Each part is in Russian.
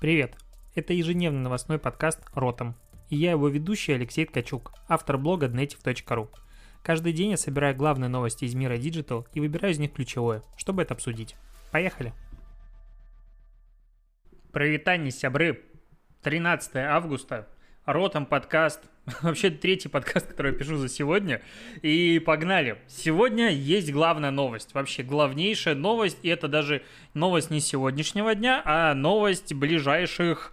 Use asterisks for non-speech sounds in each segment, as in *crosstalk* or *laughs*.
Привет! Это ежедневный новостной подкаст «Ротом». И я его ведущий Алексей Ткачук, автор блога dnetiv.ru. Каждый день я собираю главные новости из мира Digital и выбираю из них ключевое, чтобы это обсудить. Поехали! Привитание, сябры! 13 августа, Ротом подкаст, *laughs* вообще третий подкаст, который я пишу за сегодня. И погнали. Сегодня есть главная новость, вообще главнейшая новость, и это даже новость не сегодняшнего дня, а новость ближайших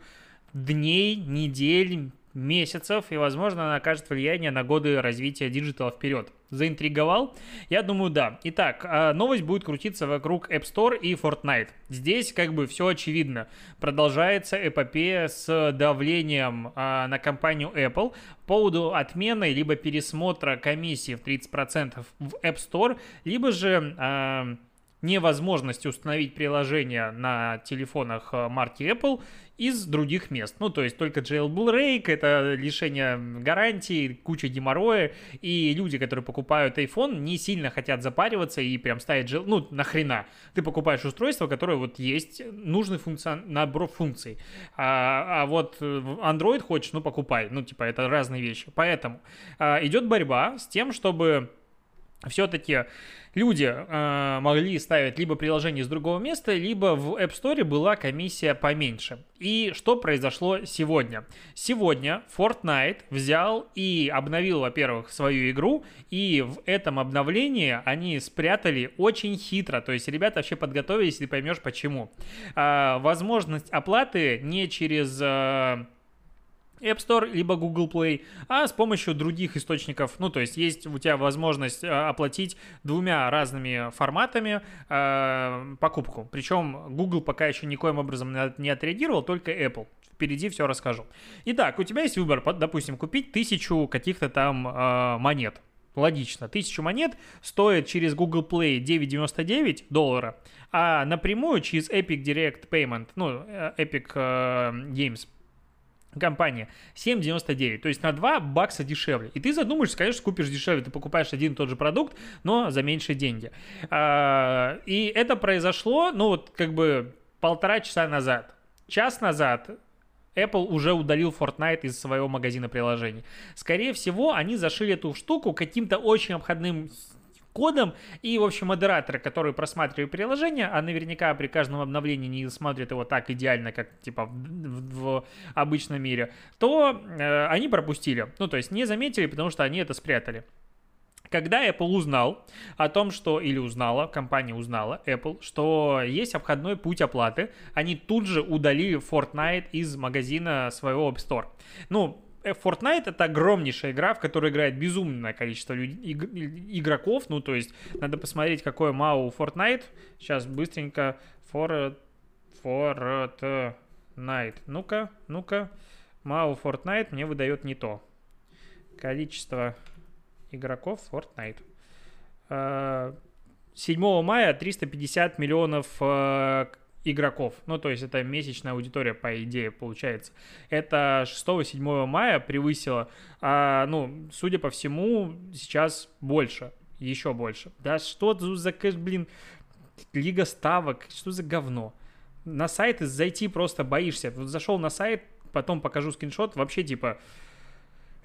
дней, недель, месяцев, и, возможно, она окажет влияние на годы развития диджитала вперед. Заинтриговал? Я думаю, да. Итак, а, новость будет крутиться вокруг App Store и Fortnite. Здесь как бы все очевидно. Продолжается эпопея с давлением а, на компанию Apple по поводу отмены либо пересмотра комиссии в 30% в App Store, либо же... Невозможности установить приложение на телефонах марки Apple из других мест. Ну, то есть только jailbreak, это лишение гарантии, куча геморроя, и люди, которые покупают iPhone, не сильно хотят запариваться и прям ставить jail... Ну, нахрена? Ты покупаешь устройство, которое вот есть нужный функцион... набор функций. А, а вот Android хочешь, ну, покупай. Ну, типа, это разные вещи. Поэтому а, идет борьба с тем, чтобы все-таки люди э, могли ставить либо приложение с другого места, либо в App Store была комиссия поменьше. И что произошло сегодня? Сегодня Fortnite взял и обновил, во-первых, свою игру, и в этом обновлении они спрятали очень хитро, то есть ребята вообще подготовились, ты поймешь почему. Э, возможность оплаты не через... Э, App Store, либо Google Play, а с помощью других источников. Ну, то есть есть у тебя возможность э, оплатить двумя разными форматами э, покупку. Причем Google пока еще никоим образом не отреагировал, только Apple. Впереди все расскажу. Итак, у тебя есть выбор, допустим, купить тысячу каких-то там э, монет. Логично. Тысячу монет стоит через Google Play 9,99 доллара, а напрямую через Epic Direct Payment, ну, э, Epic э, Games компания 7,99, то есть на 2 бакса дешевле. И ты задумаешься, конечно, купишь дешевле, ты покупаешь один и тот же продукт, но за меньшие деньги. А, и это произошло, ну вот как бы полтора часа назад. Час назад Apple уже удалил Fortnite из своего магазина приложений. Скорее всего, они зашили эту штуку каким-то очень обходным кодом. И, в общем, модераторы, которые просматривают приложение, а наверняка при каждом обновлении не смотрят его так идеально, как типа в, в, обычном мире, то э, они пропустили. Ну, то есть не заметили, потому что они это спрятали. Когда Apple узнал о том, что, или узнала, компания узнала, Apple, что есть обходной путь оплаты, они тут же удалили Fortnite из магазина своего App Store. Ну, Fortnite это огромнейшая игра, в которой играет безумное количество игроков. Ну, то есть, надо посмотреть, какое МАУ у Fortnite. Сейчас быстренько. For... Fortnite. Ну-ка, ну-ка. МАУ Fortnite мне выдает не то. Количество игроков Fortnite. 7 э, мая 350 миллионов э, игроков. Ну, то есть это месячная аудитория, по идее, получается. Это 6-7 мая превысило, а, ну, судя по всему, сейчас больше, еще больше. Да что за, блин, лига ставок, что за говно? На сайт зайти просто боишься. Вот зашел на сайт, потом покажу скриншот, вообще, типа,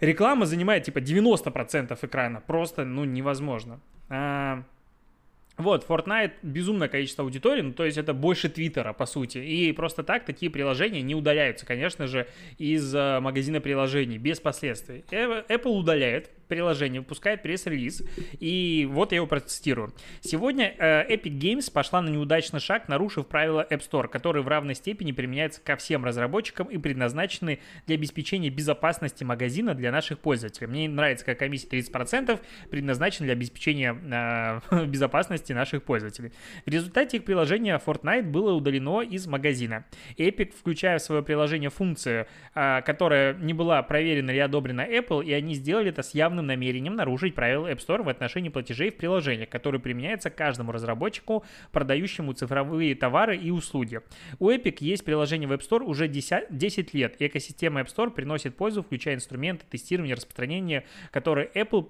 реклама занимает, типа, 90% экрана. Просто, ну, невозможно. А, вот, Fortnite безумное количество аудитории, ну, то есть это больше Твиттера, по сути. И просто так такие приложения не удаляются, конечно же, из э, магазина приложений, без последствий. Э, Apple удаляет приложение, выпускает пресс-релиз, и вот я его протестирую. Сегодня э, Epic Games пошла на неудачный шаг, нарушив правила App Store, которые в равной степени применяются ко всем разработчикам и предназначены для обеспечения безопасности магазина для наших пользователей. Мне нравится, как комиссия 30% предназначена для обеспечения э, *laughs* безопасности наших пользователей. В результате их приложение Fortnite было удалено из магазина. Epic, включая в свое приложение функцию, э, которая не была проверена или одобрена Apple, и они сделали это с явным явным намерением нарушить правила App Store в отношении платежей в приложениях, которые применяются каждому разработчику, продающему цифровые товары и услуги. У Epic есть приложение в App Store уже 10, 10 лет, экосистема App Store приносит пользу, включая инструменты тестирования и распространения, которые Apple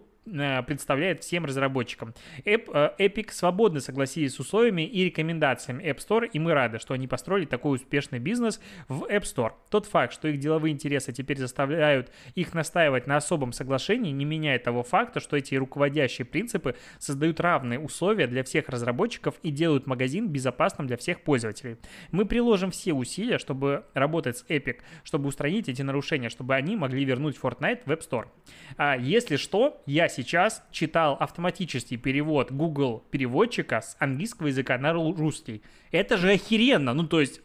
представляет всем разработчикам. Epic свободно согласились с условиями и рекомендациями App Store, и мы рады, что они построили такой успешный бизнес в App Store. Тот факт, что их деловые интересы теперь заставляют их настаивать на особом соглашении, не меняет того факта, что эти руководящие принципы создают равные условия для всех разработчиков и делают магазин безопасным для всех пользователей. Мы приложим все усилия, чтобы работать с Epic, чтобы устранить эти нарушения, чтобы они могли вернуть Fortnite в App Store. А если что, я сейчас читал автоматический перевод Google переводчика с английского языка на русский. Это же охеренно. Ну, то есть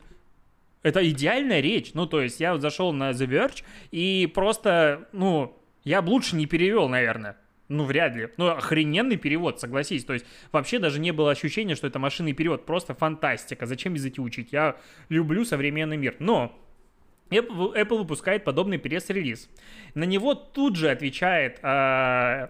это идеальная речь. Ну, то есть я вот зашел на The Verge и просто, ну, я бы лучше не перевел, наверное. Ну, вряд ли. Ну, охрененный перевод, согласись. То есть, вообще даже не было ощущения, что это машинный перевод. Просто фантастика. Зачем языки учить? Я люблю современный мир. Но Apple, выпускает подобный пресс-релиз. На него тут же отвечает э,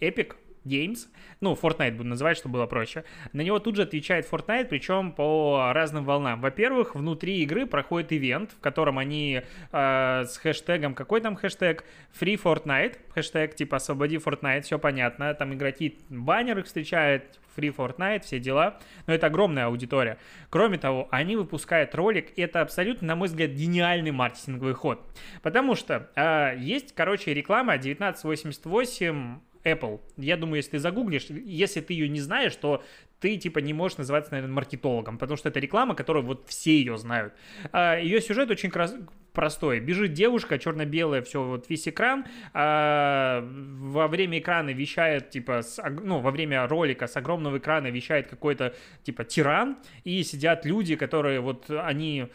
Epic Games, ну, Fortnite буду называть, чтобы было проще. На него тут же отвечает Fortnite, причем по разным волнам. Во-первых, внутри игры проходит ивент, в котором они э, с хэштегом, какой там хэштег? Free Fortnite, хэштег типа освободи Fortnite, все понятно. Там игроки баннеры встречают, Free Fortnite, все дела. Но это огромная аудитория. Кроме того, они выпускают ролик, и это абсолютно, на мой взгляд, гениальный маркетинговый ход. Потому что э, есть, короче, реклама 1988 Apple. Я думаю, если ты загуглишь, если ты ее не знаешь, то ты, типа, не можешь называться, наверное, маркетологом, потому что это реклама, которую вот все ее знают. А, ее сюжет очень крас... простой. Бежит девушка, черно-белая, все, вот весь экран. А, во время экрана вещает, типа, с, ну, во время ролика с огромного экрана вещает какой-то, типа, тиран, и сидят люди, которые вот, они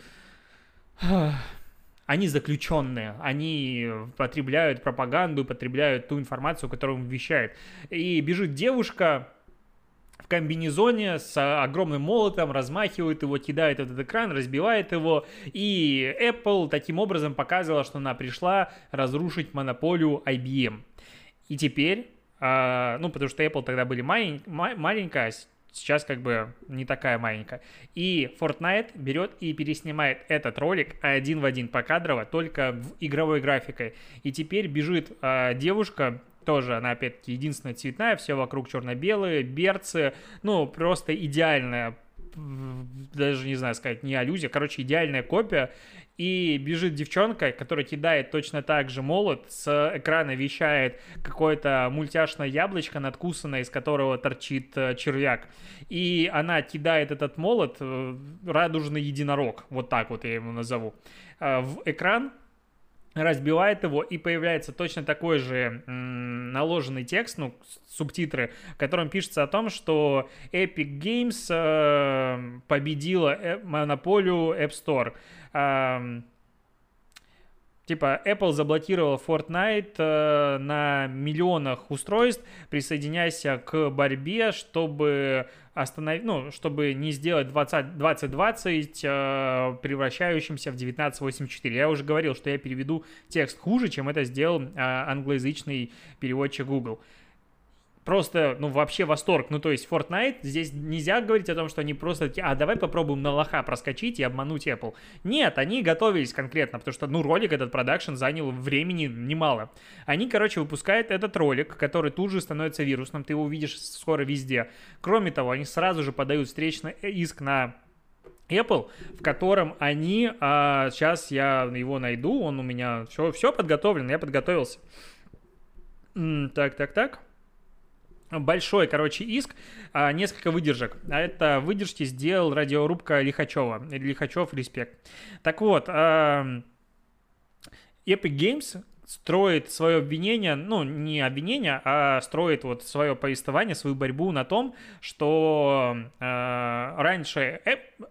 они заключенные, они потребляют пропаганду, потребляют ту информацию, которую им вещает. И бежит девушка в комбинезоне с огромным молотом, размахивает его, кидает этот экран, разбивает его. И Apple таким образом показывала, что она пришла разрушить монополию IBM. И теперь, э, ну, потому что Apple тогда были малень, маленькая, сейчас как бы не такая маленькая. И Fortnite берет и переснимает этот ролик один в один покадрово, только в игровой графикой. И теперь бежит э, девушка, тоже она опять-таки единственная цветная, все вокруг черно-белые, берцы, ну просто идеальная даже не знаю сказать, не аллюзия, короче, идеальная копия и бежит девчонка, которая кидает точно так же молот, с экрана вещает какое-то мультяшное яблочко надкусанное, из которого торчит э, червяк. И она кидает этот молот, э, радужный единорог, вот так вот я его назову, э, в экран, разбивает его, и появляется точно такой же наложенный текст, ну, субтитры, в котором пишется о том, что Epic Games э, победила э, монополию App Store. Э, Типа Apple заблокировал Fortnite э, на миллионах устройств, присоединяясь к борьбе, чтобы остановить, ну, чтобы не сделать 20, 2020 э, превращающимся в 1984. Я уже говорил, что я переведу текст хуже, чем это сделал э, англоязычный переводчик Google просто, ну, вообще восторг. Ну, то есть Fortnite, здесь нельзя говорить о том, что они просто а давай попробуем на лоха проскочить и обмануть Apple. Нет, они готовились конкретно, потому что, ну, ролик этот продакшн занял времени немало. Они, короче, выпускают этот ролик, который тут же становится вирусным, ты его увидишь скоро везде. Кроме того, они сразу же подают встречный иск на Apple, в котором они, а, сейчас я его найду, он у меня все, все подготовлен, я подготовился. Так, так, так большой, короче, иск, а, несколько выдержек. А это выдержки сделал радиорубка Лихачева. Лихачев, респект. Так вот, Epic Games строит свое обвинение, ну, не обвинение, а строит вот свое повествование, свою борьбу на том, что э, раньше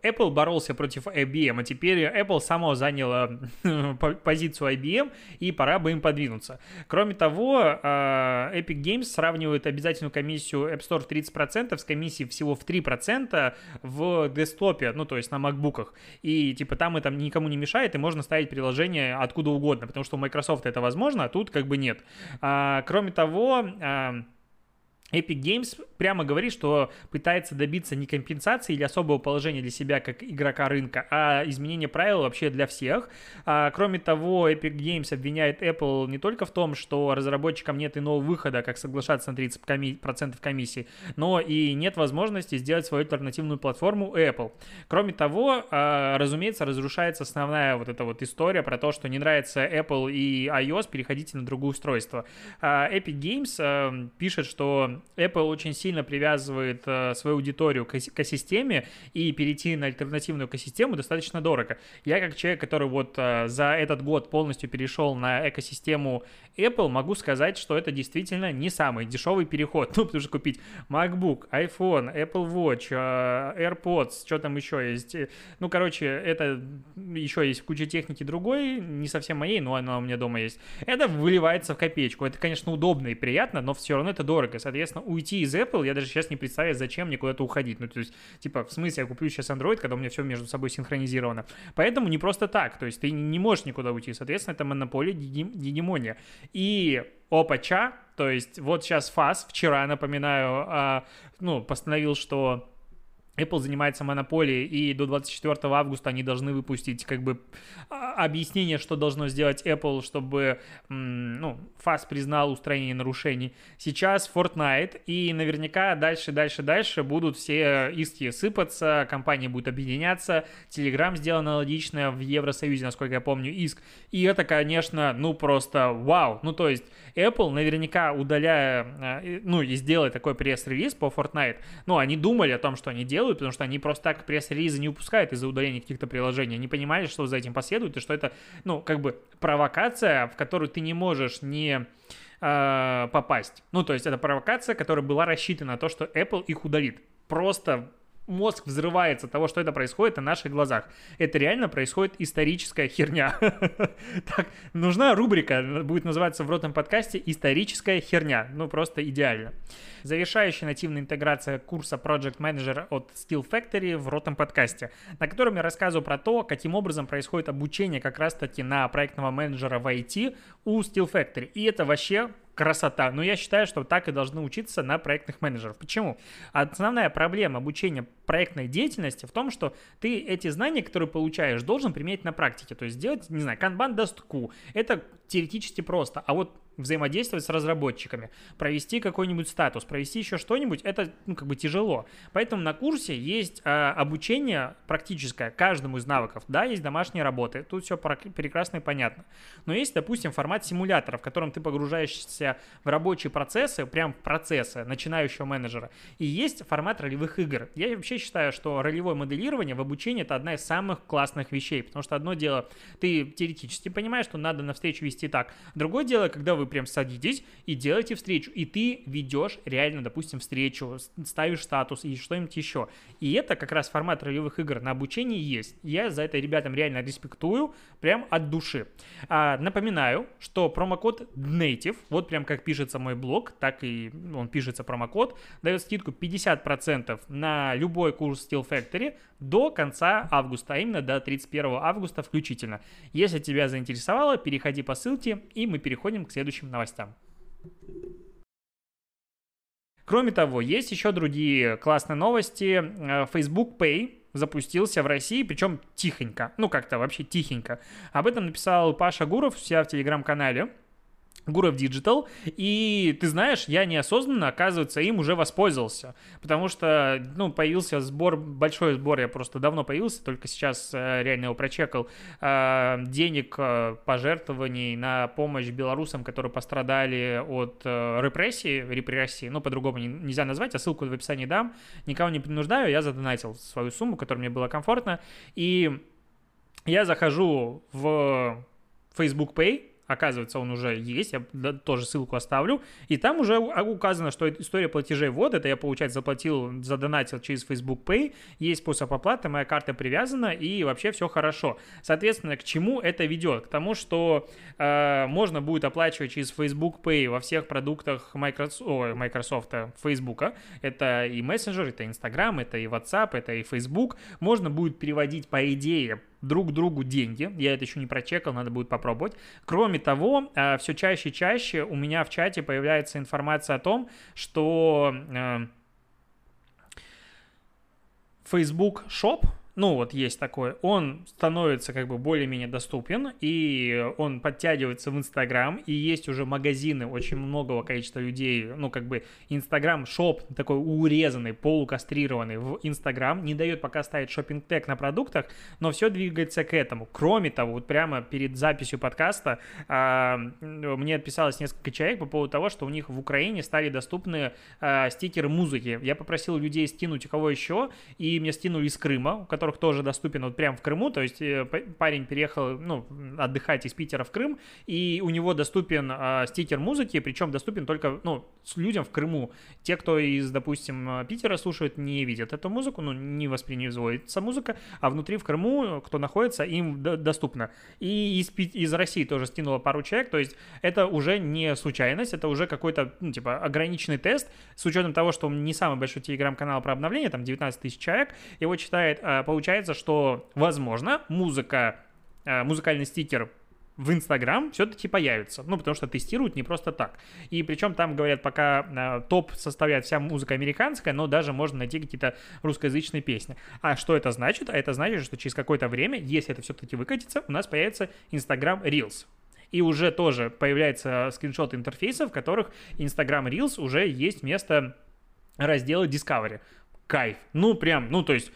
Apple боролся против IBM, а теперь Apple само заняла позицию IBM, и пора бы им подвинуться. Кроме того, э, Epic Games сравнивает обязательную комиссию App Store в 30% с комиссией всего в 3% в десктопе, ну, то есть на макбуках. И, типа, там это никому не мешает, и можно ставить приложение откуда угодно, потому что у Microsoft это возможно, а тут как бы нет. А, кроме того, а, Epic Games прямо говорит, что пытается добиться не компенсации или особого положения для себя как игрока рынка, а изменения правил вообще для всех. А, кроме того, Epic Games обвиняет Apple не только в том, что разработчикам нет иного выхода, как соглашаться на 30% коми- комиссии, но и нет возможности сделать свою альтернативную платформу Apple. Кроме того, а, разумеется, разрушается основная вот эта вот история про то, что не нравится Apple и iOS, переходите на другое устройство. А, Epic Games а, пишет, что Apple очень сильно привязывает э, свою аудиторию к экосистеме, и перейти на альтернативную экосистему достаточно дорого. Я как человек, который вот э, за этот год полностью перешел на экосистему Apple, могу сказать, что это действительно не самый дешевый переход. *laughs* Ну, потому что купить MacBook, iPhone, Apple Watch, э, AirPods, что там еще есть. Ну, короче, это еще есть куча техники другой, не совсем моей, но она у меня дома есть. Это выливается в копеечку. Это, конечно, удобно и приятно, но все равно это дорого. Соответственно, уйти из Apple, я даже сейчас не представляю, зачем мне куда-то уходить. Ну, то есть, типа, в смысле, я куплю сейчас Android, когда у меня все между собой синхронизировано. Поэтому не просто так, то есть ты не можешь никуда уйти. Соответственно, это монополия, гегемония. И опача, то есть вот сейчас ФАС, вчера, напоминаю, а, ну, постановил, что Apple занимается монополией, и до 24 августа они должны выпустить как бы а, объяснение, что должно сделать Apple, чтобы ну, ФАС признал устранение нарушений. Сейчас Fortnite, и наверняка дальше, дальше, дальше будут все иски сыпаться, компании будут объединяться, Telegram сделал аналогичное в Евросоюзе, насколько я помню, иск. И это, конечно, ну просто вау. Ну то есть Apple наверняка удаляя, а, ну и сделая такой пресс-релиз по Fortnite, ну они думали о том, что они делают, делают, потому что они просто так пресс-релизы не упускают из-за удаления каких-то приложений. Они понимали, что за этим последует, и что это, ну, как бы провокация, в которую ты не можешь не э, попасть. Ну, то есть это провокация, которая была рассчитана на то, что Apple их удалит. Просто мозг взрывается от того, что это происходит на наших глазах. Это реально происходит историческая херня. *laughs* Так, нужна рубрика, будет называться в ротном подкасте «Историческая херня». Ну, просто идеально. Завершающая нативная интеграция курса Project Manager от Steel Factory в ротном подкасте, на котором я рассказываю про то, каким образом происходит обучение как раз-таки на проектного менеджера в IT у Steel Factory. И это вообще красота. Но я считаю, что так и должны учиться на проектных менеджеров. Почему? Основная проблема обучения проектной деятельности в том, что ты эти знания, которые получаешь, должен применять на практике. То есть сделать, не знаю, канбан-достку. Это теоретически просто. А вот взаимодействовать с разработчиками, провести какой-нибудь статус, провести еще что-нибудь, это ну, как бы тяжело. Поэтому на курсе есть э, обучение практическое каждому из навыков. Да, есть домашние работы, тут все прекрасно и понятно. Но есть, допустим, формат симулятора, в котором ты погружаешься в рабочие процессы, прям в процессы начинающего менеджера. И есть формат ролевых игр. Я вообще считаю, что ролевое моделирование в обучении это одна из самых классных вещей, потому что одно дело, ты теоретически понимаешь, что надо на встречу вести так. Другое дело, когда вы прям садитесь и делаете встречу, и ты ведешь реально, допустим, встречу, ставишь статус и что-нибудь еще. И это как раз формат ролевых игр на обучении есть. Я за это ребятам реально респектую, прям от души. А, напоминаю, что промокод Native, вот прям как пишется мой блог, так и он пишется промокод, дает скидку 50% на любой курс Steel Factory до конца августа, а именно до 31 августа включительно. Если тебя заинтересовало, переходи по ссылке, и мы переходим к следующим новостям. Кроме того, есть еще другие классные новости. Э, Facebook Pay запустился в России, причем тихонько, ну как-то вообще тихенько. Об этом написал Паша Гуров у себя в телеграм-канале. Гуров Digital, и ты знаешь, я неосознанно, оказывается, им уже воспользовался, потому что, ну, появился сбор, большой сбор, я просто давно появился, только сейчас э, реально его прочекал, э, денег, э, пожертвований на помощь белорусам, которые пострадали от э, репрессии, репрессии, ну, по-другому не, нельзя назвать, а ссылку в описании дам, никого не принуждаю, я задонатил свою сумму, которая мне была комфортна, и я захожу в Facebook Pay, оказывается, он уже есть, я тоже ссылку оставлю, и там уже указано, что история платежей вот, это я, получается, заплатил, задонатил через Facebook Pay, есть способ оплаты, моя карта привязана, и вообще все хорошо. Соответственно, к чему это ведет? К тому, что э, можно будет оплачивать через Facebook Pay во всех продуктах Microsoft, о, Microsoft Facebook, это и Messenger, это Instagram, это и WhatsApp, это и Facebook, можно будет переводить, по идее, друг другу деньги. Я это еще не прочекал, надо будет попробовать. Кроме того, э, все чаще и чаще у меня в чате появляется информация о том, что э, Facebook Shop – ну вот есть такой, он становится как бы более-менее доступен, и он подтягивается в Инстаграм, и есть уже магазины очень многого количества людей, ну как бы Инстаграм шоп такой урезанный, полукастрированный в Инстаграм, не дает пока ставить шопинг тег на продуктах, но все двигается к этому. Кроме того, вот прямо перед записью подкаста а, мне отписалось несколько человек по поводу того, что у них в Украине стали доступны а, стикеры музыки. Я попросил людей скинуть у кого еще, и мне скинули из Крыма, у которого которых тоже доступен вот прямо в Крыму, то есть э, парень переехал, ну, отдыхать из Питера в Крым, и у него доступен э, стикер музыки, причем доступен только, ну, с людям в Крыму. Те, кто из, допустим, Питера слушают, не видят эту музыку, ну, не воспринимается музыка, а внутри в Крыму, кто находится, им доступно. И из, из России тоже скинуло пару человек, то есть это уже не случайность, это уже какой-то, ну, типа, ограниченный тест, с учетом того, что он не самый большой телеграм-канал про обновление, там 19 тысяч человек, его читает э, получается, что, возможно, музыка, э, музыкальный стикер в Инстаграм все-таки появится. Ну, потому что тестируют не просто так. И причем там, говорят, пока э, топ составляет вся музыка американская, но даже можно найти какие-то русскоязычные песни. А что это значит? А это значит, что через какое-то время, если это все-таки выкатится, у нас появится Instagram Reels. И уже тоже появляется скриншот интерфейсов, в которых Instagram Reels уже есть место раздела Discovery. Кайф. Ну, прям, ну, то есть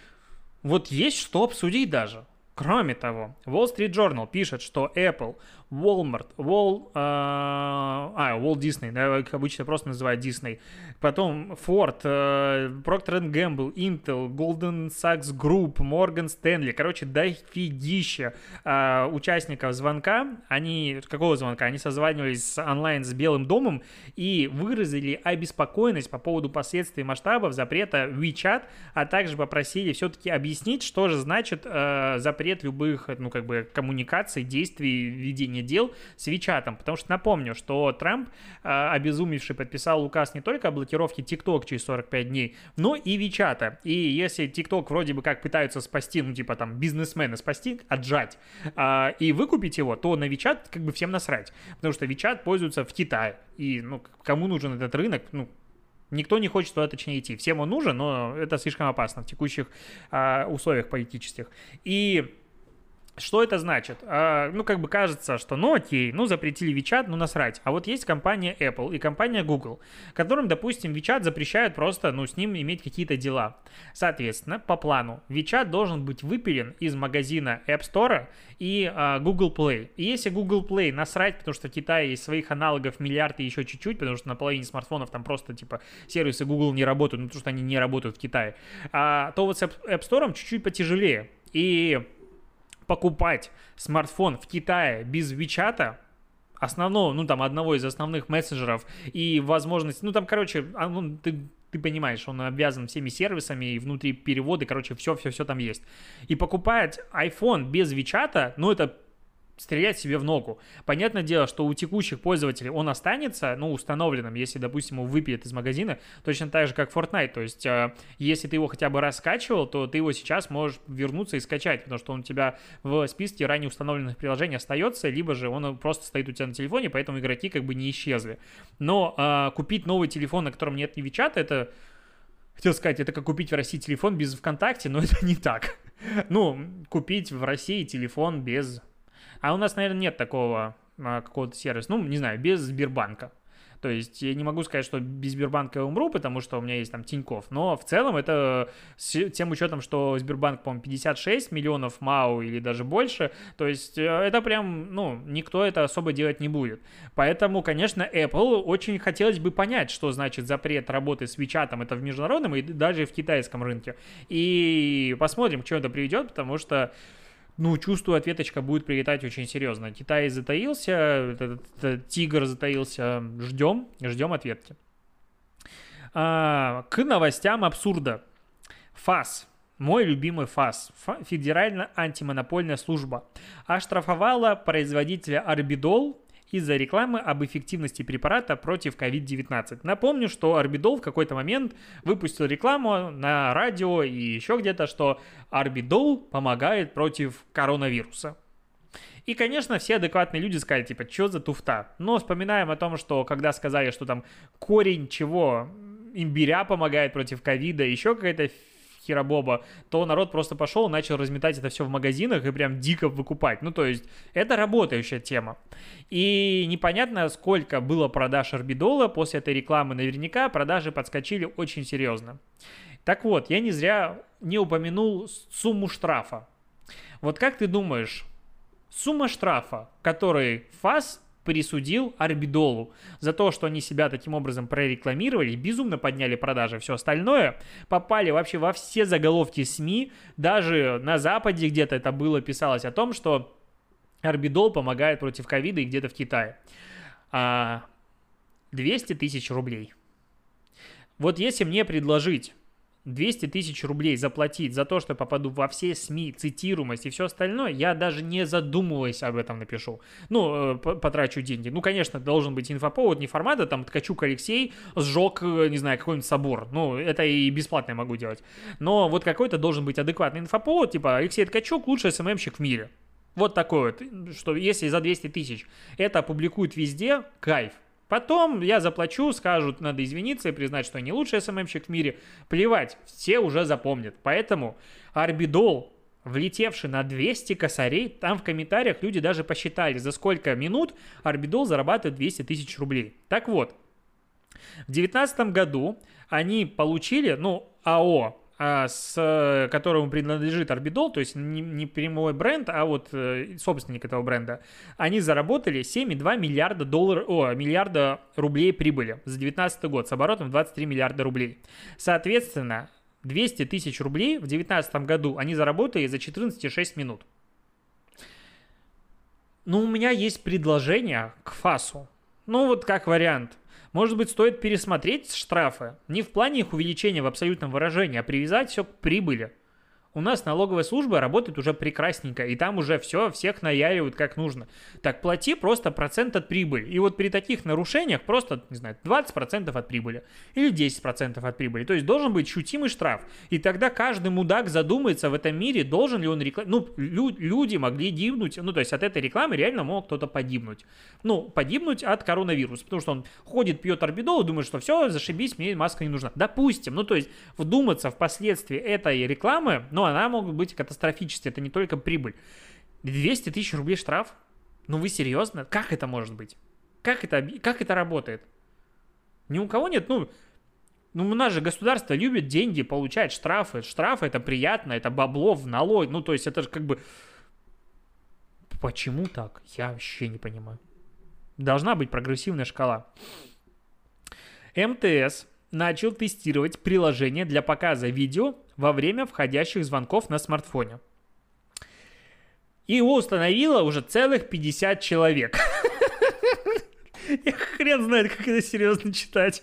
вот есть что обсудить даже. Кроме того, Wall Street Journal пишет, что Apple Walmart, Wall, э, а, Walt Disney, да, их обычно просто называют Disney, потом Ford, э, Procter Gamble, Intel, Golden Sachs Group, Morgan Stanley, короче, дофигища э, участников звонка, они, какого звонка? Они созванивались онлайн с Белым домом и выразили обеспокоенность по поводу последствий масштабов запрета WeChat, а также попросили все-таки объяснить, что же значит э, запрет любых, ну, как бы, коммуникаций, действий, ведения ведения дел с Вичатом. Потому что напомню, что Трамп, а, обезумевший, подписал указ не только о блокировке TikTok через 45 дней, но и Вичата. И если TikTok вроде бы как пытаются спасти, ну типа там бизнесмена спасти, отжать а, и выкупить его, то на Вичат как бы всем насрать. Потому что Вичат пользуется в Китае. И ну, кому нужен этот рынок, ну, Никто не хочет туда, точнее, идти. Всем он нужен, но это слишком опасно в текущих а, условиях политических. И что это значит? А, ну, как бы кажется, что ну окей, ну запретили WeChat, ну насрать. А вот есть компания Apple и компания Google, которым, допустим, WeChat запрещают просто, ну, с ним иметь какие-то дела. Соответственно, по плану, WeChat должен быть выпилен из магазина App Store и а, Google Play. И если Google Play насрать, потому что в Китае есть своих аналогов миллиард и еще чуть-чуть, потому что на половине смартфонов там просто, типа, сервисы Google не работают, ну, потому что они не работают в Китае, а, то вот с App Store чуть-чуть потяжелее. И покупать смартфон в Китае без Вичата, основного, ну там одного из основных мессенджеров и возможность, ну там, короче, а, ну, ты, ты понимаешь, он обвязан всеми сервисами и внутри переводы, короче, все-все-все там есть. И покупать iPhone без Вичата, ну это стрелять себе в ногу. Понятное дело, что у текущих пользователей он останется, ну, установленным, если, допустим, его выпилят из магазина, точно так же, как Fortnite. То есть, э, если ты его хотя бы раскачивал, то ты его сейчас можешь вернуться и скачать, потому что он у тебя в списке ранее установленных приложений остается, либо же он просто стоит у тебя на телефоне, поэтому игроки как бы не исчезли. Но э, купить новый телефон, на котором нет ни Вичата, это Хотел сказать, это как купить в России телефон без ВКонтакте, но *laughs* это не так. Ну, купить в России телефон без а у нас, наверное, нет такого а, какого-то сервиса, ну, не знаю, без Сбербанка. То есть я не могу сказать, что без Сбербанка я умру, потому что у меня есть там Тиньков, но в целом это с тем учетом, что Сбербанк, по-моему, 56 миллионов МАУ или даже больше, то есть э, это прям, ну, никто это особо делать не будет. Поэтому, конечно, Apple очень хотелось бы понять, что значит запрет работы с WeChat, это в международном и даже в китайском рынке. И посмотрим, к чему это приведет, потому что ну, чувствую, ответочка будет прилетать очень серьезно. Китай затаился, этот, этот тигр затаился. Ждем, ждем ответки. А, к новостям абсурда. ФАС, мой любимый ФАС, Федеральная антимонопольная служба, оштрафовала производителя Арбидол из-за рекламы об эффективности препарата против COVID-19. Напомню, что Арбидол в какой-то момент выпустил рекламу на радио и еще где-то, что Арбидол помогает против коронавируса. И, конечно, все адекватные люди сказали, типа, что за туфта? Но вспоминаем о том, что когда сказали, что там корень чего, имбиря помогает против ковида, еще какая-то херобоба, то народ просто пошел, начал разметать это все в магазинах и прям дико выкупать. Ну, то есть, это работающая тема. И непонятно, сколько было продаж орбидола после этой рекламы. Наверняка продажи подскочили очень серьезно. Так вот, я не зря не упомянул сумму штрафа. Вот как ты думаешь, Сумма штрафа, который ФАС присудил Арбидолу за то, что они себя таким образом прорекламировали, безумно подняли продажи, все остальное, попали вообще во все заголовки СМИ, даже на Западе где-то это было, писалось о том, что Арбидол помогает против ковида и где-то в Китае. А 200 тысяч рублей. Вот если мне предложить 200 тысяч рублей заплатить за то, что попаду во все СМИ, цитируемость и все остальное, я даже не задумываясь об этом напишу. Ну, э, потрачу деньги. Ну, конечно, должен быть инфоповод, не формата, там, Ткачук Алексей сжег, э, не знаю, какой-нибудь собор. Ну, это и бесплатно я могу делать. Но вот какой-то должен быть адекватный инфоповод, типа, Алексей Ткачук лучший СММщик в мире. Вот такой вот, что если за 200 тысяч это опубликуют везде, кайф. Потом я заплачу, скажут, надо извиниться и признать, что я не лучший СММщик в мире. Плевать, все уже запомнят. Поэтому Арбидол, влетевший на 200 косарей, там в комментариях люди даже посчитали, за сколько минут Арбидол зарабатывает 200 тысяч рублей. Так вот, в 2019 году они получили, ну, АО с которому принадлежит Орбидол, то есть не, не прямой бренд, а вот э, собственник этого бренда, они заработали 7,2 миллиарда долларов, о, миллиарда рублей прибыли за 2019 год с оборотом 23 миллиарда рублей. Соответственно, 200 тысяч рублей в 2019 году они заработали за 14,6 минут. Ну, у меня есть предложение к ФАСу. Ну, вот как вариант – может быть, стоит пересмотреть штрафы? Не в плане их увеличения в абсолютном выражении, а привязать все к прибыли. У нас налоговая служба работает уже прекрасненько, и там уже все, всех наяривают как нужно. Так плати просто процент от прибыли. И вот при таких нарушениях просто, не знаю, 20% от прибыли или 10% от прибыли. То есть должен быть ощутимый штраф. И тогда каждый мудак задумается в этом мире, должен ли он рекламировать. Ну, лю- люди могли гибнуть, ну, то есть от этой рекламы реально мог кто-то погибнуть. Ну, погибнуть от коронавируса, потому что он ходит, пьет орбидол и думает, что все, зашибись, мне маска не нужна. Допустим, ну, то есть вдуматься в последствия этой рекламы, но она могут быть катастрофические, это не только прибыль. 200 тысяч рублей штраф? Ну вы серьезно? Как это может быть? Как это, как это работает? Ни у кого нет, ну, ну, у нас же государство любит деньги получать, штрафы. Штрафы это приятно, это бабло в налог. Ну, то есть это же как бы... Почему так? Я вообще не понимаю. Должна быть прогрессивная шкала. МТС начал тестировать приложение для показа видео во время входящих звонков на смартфоне. И его установило уже целых 50 человек. *laughs* Я хрен знает, как это серьезно читать.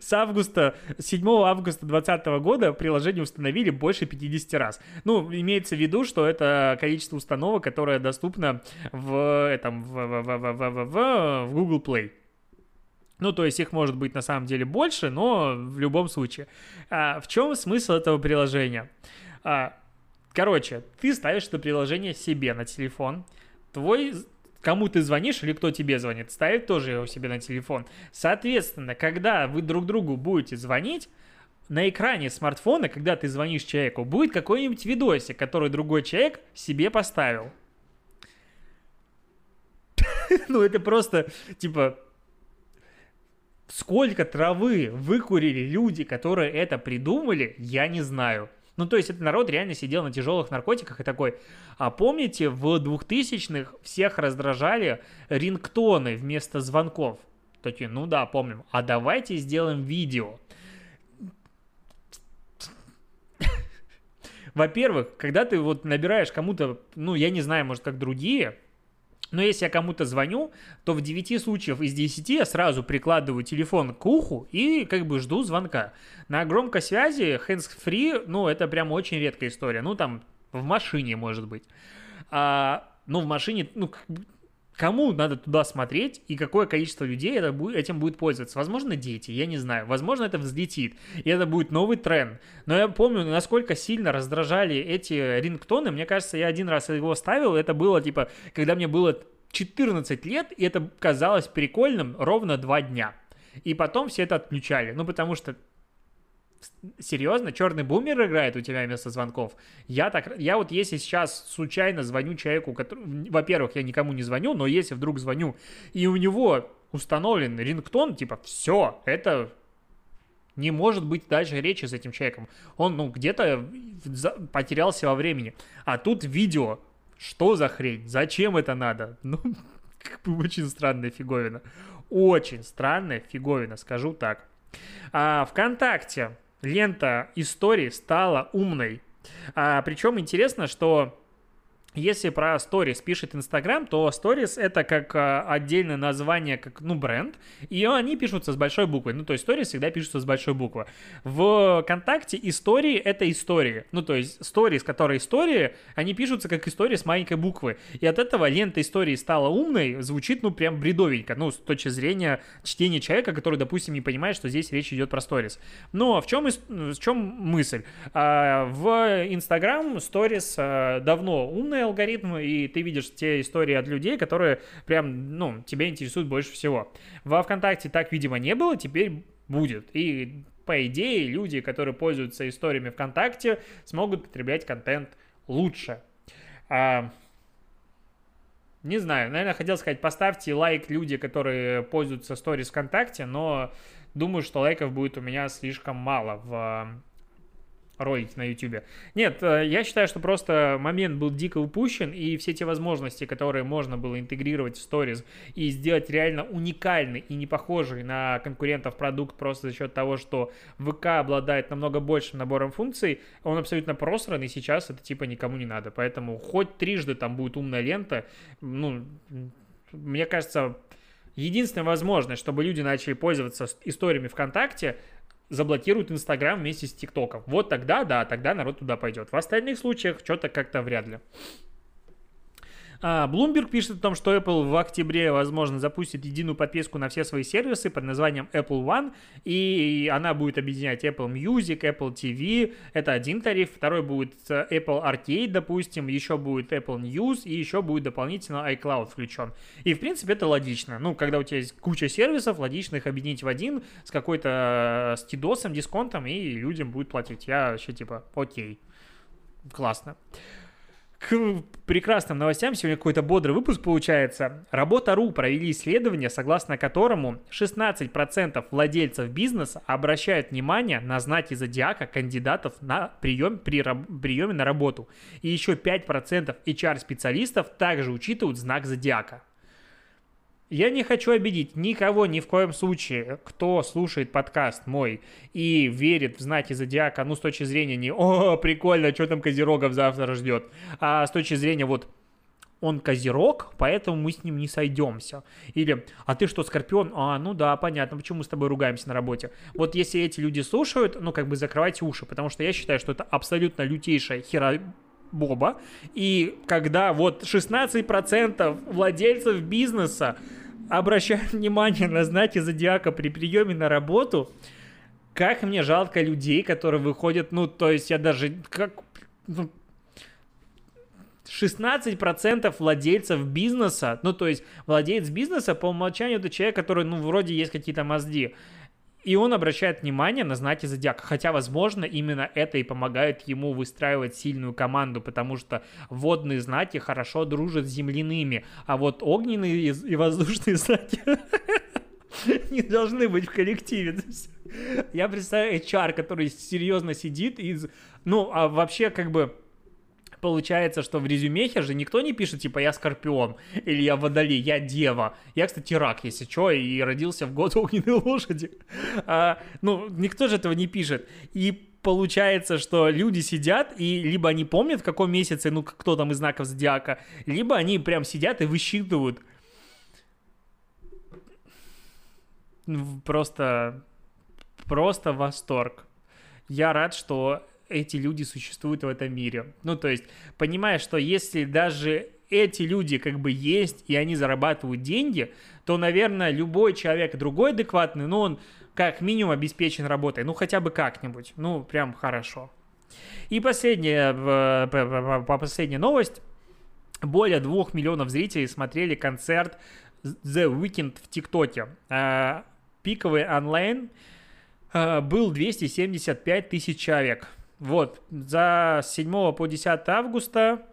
С августа, 7 августа 2020 года приложение установили больше 50 раз. Ну, имеется в виду, что это количество установок, которое доступно в, этом, в, в, в, в, в, в, Google Play. Ну, то есть их может быть на самом деле больше, но в любом случае. А, в чем смысл этого приложения? А, короче, ты ставишь это приложение себе на телефон, твой кому ты звонишь или кто тебе звонит, ставит тоже его себе на телефон. Соответственно, когда вы друг другу будете звонить, на экране смартфона, когда ты звонишь человеку, будет какой-нибудь видосик, который другой человек себе поставил. *laughs* Ну, это просто, типа, Сколько травы выкурили люди, которые это придумали, я не знаю. Ну, то есть, этот народ реально сидел на тяжелых наркотиках и такой, а помните, в 2000-х всех раздражали рингтоны вместо звонков? Такие, ну да, помним. А давайте сделаем видео. *laughs* Во-первых, когда ты вот набираешь кому-то, ну, я не знаю, может, как другие, но если я кому-то звоню, то в 9 случаев из 10 я сразу прикладываю телефон к уху и как бы жду звонка. На громкой связи hands-free, ну, это прям очень редкая история. Ну, там, в машине, может быть. А, ну, в машине, ну, Кому надо туда смотреть и какое количество людей это будет, этим будет пользоваться? Возможно, дети, я не знаю. Возможно, это взлетит, и это будет новый тренд. Но я помню, насколько сильно раздражали эти рингтоны. Мне кажется, я один раз его ставил, это было типа, когда мне было 14 лет, и это казалось прикольным ровно два дня. И потом все это отключали. Ну, потому что серьезно, черный бумер играет у тебя вместо звонков. Я так, я вот если сейчас случайно звоню человеку, который, во-первых, я никому не звоню, но если вдруг звоню, и у него установлен рингтон, типа, все, это не может быть дальше речи с этим человеком. Он, ну, где-то потерялся во времени. А тут видео. Что за хрень? Зачем это надо? *laughs* Ну, очень странная фиговина. Очень странная фиговина, скажу так. А, ВКонтакте лента истории стала умной. А, причем интересно, что если про Stories пишет Instagram, то Stories это как а, отдельное название, как, ну, бренд, и они пишутся с большой буквы. Ну, то есть Stories всегда пишутся с большой буквы. В ВКонтакте истории — это истории. Ну, то есть Stories, которые истории, они пишутся как истории с маленькой буквы. И от этого лента истории стала умной, звучит, ну, прям бредовенько, ну, с точки зрения чтения человека, который, допустим, не понимает, что здесь речь идет про Stories. Но в чем, в чем мысль? А, в Instagram Stories а, давно умная алгоритм, и ты видишь те истории от людей, которые прям, ну, тебя интересуют больше всего. Во ВКонтакте так, видимо, не было, теперь будет. И по идее, люди, которые пользуются историями ВКонтакте, смогут потреблять контент лучше. А, не знаю, наверное, хотел сказать, поставьте лайк люди, которые пользуются сторис ВКонтакте, но думаю, что лайков будет у меня слишком мало в ролики на YouTube. Нет, э, я считаю, что просто момент был дико упущен, и все те возможности, которые можно было интегрировать в Stories и сделать реально уникальный и не похожий на конкурентов продукт просто за счет того, что ВК обладает намного большим набором функций, он абсолютно просран, и сейчас это типа никому не надо. Поэтому хоть трижды там будет умная лента, ну, мне кажется, единственная возможность, чтобы люди начали пользоваться историями ВКонтакте, заблокируют Инстаграм вместе с ТикТоком. Вот тогда, да, тогда народ туда пойдет. В остальных случаях что-то как-то вряд ли. А, Bloomberg пишет о том, что Apple в октябре, возможно, запустит единую подписку на все свои сервисы под названием Apple One, и она будет объединять Apple Music, Apple TV, это один тариф, второй будет э, Apple Arcade, допустим, еще будет Apple News, и еще будет дополнительно iCloud включен. И, в принципе, это логично. Ну, когда у тебя есть куча сервисов, логично их объединить в один с какой-то э, стидосом, дисконтом, и людям будет платить. Я вообще, типа, окей. Классно к прекрасным новостям. Сегодня какой-то бодрый выпуск получается. Работа.ру провели исследование, согласно которому 16% владельцев бизнеса обращают внимание на знаки зодиака кандидатов на прием при приеме на работу. И еще 5% HR-специалистов также учитывают знак зодиака. Я не хочу обидеть никого ни в коем случае, кто слушает подкаст мой и верит в знаки зодиака, ну, с точки зрения не «О, прикольно, что там Козерогов завтра ждет», а с точки зрения вот он козерог, поэтому мы с ним не сойдемся. Или, а ты что, скорпион? А, ну да, понятно, почему мы с тобой ругаемся на работе. Вот если эти люди слушают, ну как бы закрывайте уши, потому что я считаю, что это абсолютно лютейшая хера Боба. И когда вот 16% владельцев бизнеса обращаю *laughs* внимание на знаки зодиака при приеме на работу, как мне жалко людей, которые выходят, ну, то есть я даже, как, ну, 16% владельцев бизнеса, ну, то есть владелец бизнеса по умолчанию это человек, который, ну, вроде есть какие-то мозги. И он обращает внимание на знаки зодиака, хотя, возможно, именно это и помогает ему выстраивать сильную команду, потому что водные знаки хорошо дружат с земляными, а вот огненные и воздушные *laughs* знаки *laughs* не должны быть в коллективе. Я представляю HR, который серьезно сидит и... Ну, а вообще, как бы, получается, что в резюмехе же никто не пишет, типа, я Скорпион, или я Водолей, я Дева. Я, кстати, рак, если что, и родился в год *laughs* огненной лошади. А, ну, никто же этого не пишет. И получается, что люди сидят, и либо они помнят, в каком месяце, ну, кто там из знаков зодиака, либо они прям сидят и высчитывают. Просто, просто восторг. Я рад, что эти люди существуют в этом мире. Ну, то есть, понимая, что если даже эти люди как бы есть, и они зарабатывают деньги, то, наверное, любой человек другой адекватный, ну, он как минимум обеспечен работой, ну, хотя бы как-нибудь, ну, прям хорошо. И последняя, по последняя новость. Более двух миллионов зрителей смотрели концерт The Weeknd в ТикТоке. А, пиковый онлайн а, был 275 тысяч человек. Вот, за 7 по 10 августа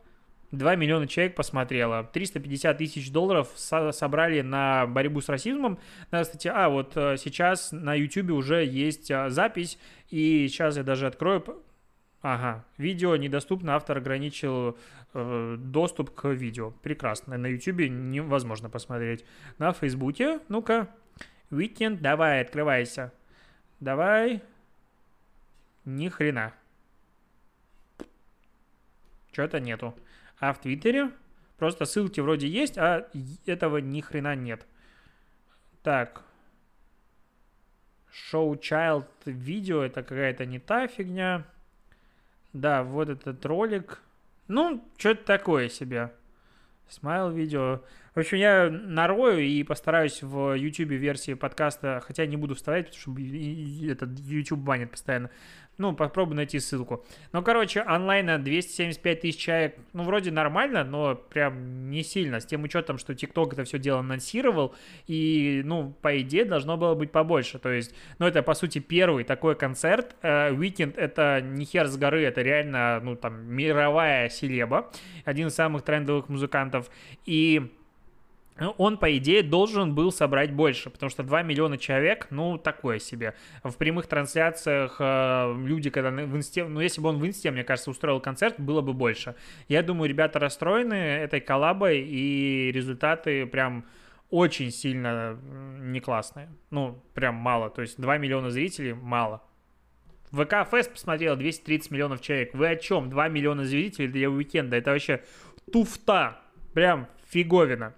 2 миллиона человек посмотрело. 350 тысяч долларов со- собрали на борьбу с расизмом. Надо, кстати, а вот э, сейчас на YouTube уже есть а, запись, и сейчас я даже открою. Ага, видео недоступно, автор ограничил э, доступ к видео. Прекрасно. На YouTube невозможно посмотреть. На Фейсбуке, ну-ка, Weekend, давай, открывайся. Давай. Ни хрена. Что-то нету. А в Твиттере просто ссылки вроде есть, а этого ни хрена нет. Так. Show Child видео, это какая-то не та фигня. Да, вот этот ролик. Ну, что-то такое себе. Смайл видео. В общем, я нарою и постараюсь в YouTube версии подкаста, хотя не буду вставлять, потому что этот YouTube банит постоянно. Ну, попробуй найти ссылку. Ну, короче, онлайна 275 тысяч человек, ну, вроде нормально, но прям не сильно, с тем учетом, что TikTok это все дело анонсировал, и, ну, по идее, должно было быть побольше. То есть, ну, это, по сути, первый такой концерт. Weekend э, это не хер с горы, это реально, ну, там, мировая селеба, один из самых трендовых музыкантов. И он, по идее, должен был собрать больше, потому что 2 миллиона человек, ну, такое себе. В прямых трансляциях э, люди, когда в инсте, ну, если бы он в инсте, мне кажется, устроил концерт, было бы больше. Я думаю, ребята расстроены этой коллабой, и результаты прям очень сильно не классные. Ну, прям мало. То есть 2 миллиона зрителей мало. ВК Фест посмотрел 230 миллионов человек. Вы о чем? 2 миллиона зрителей для уикенда. Это вообще туфта. Прям фиговина.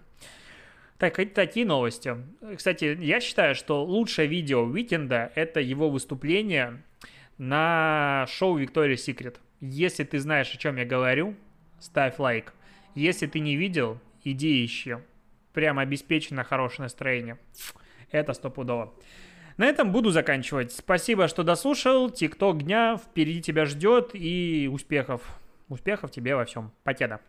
Так, такие новости. Кстати, я считаю, что лучшее видео Уикенда — это его выступление на шоу Victoria's Secret. Если ты знаешь, о чем я говорю, ставь лайк. Если ты не видел, иди ищи. Прям обеспечено хорошее настроение. Это стопудово. На этом буду заканчивать. Спасибо, что дослушал. Тикток дня впереди тебя ждет и успехов. Успехов тебе во всем. Покеда.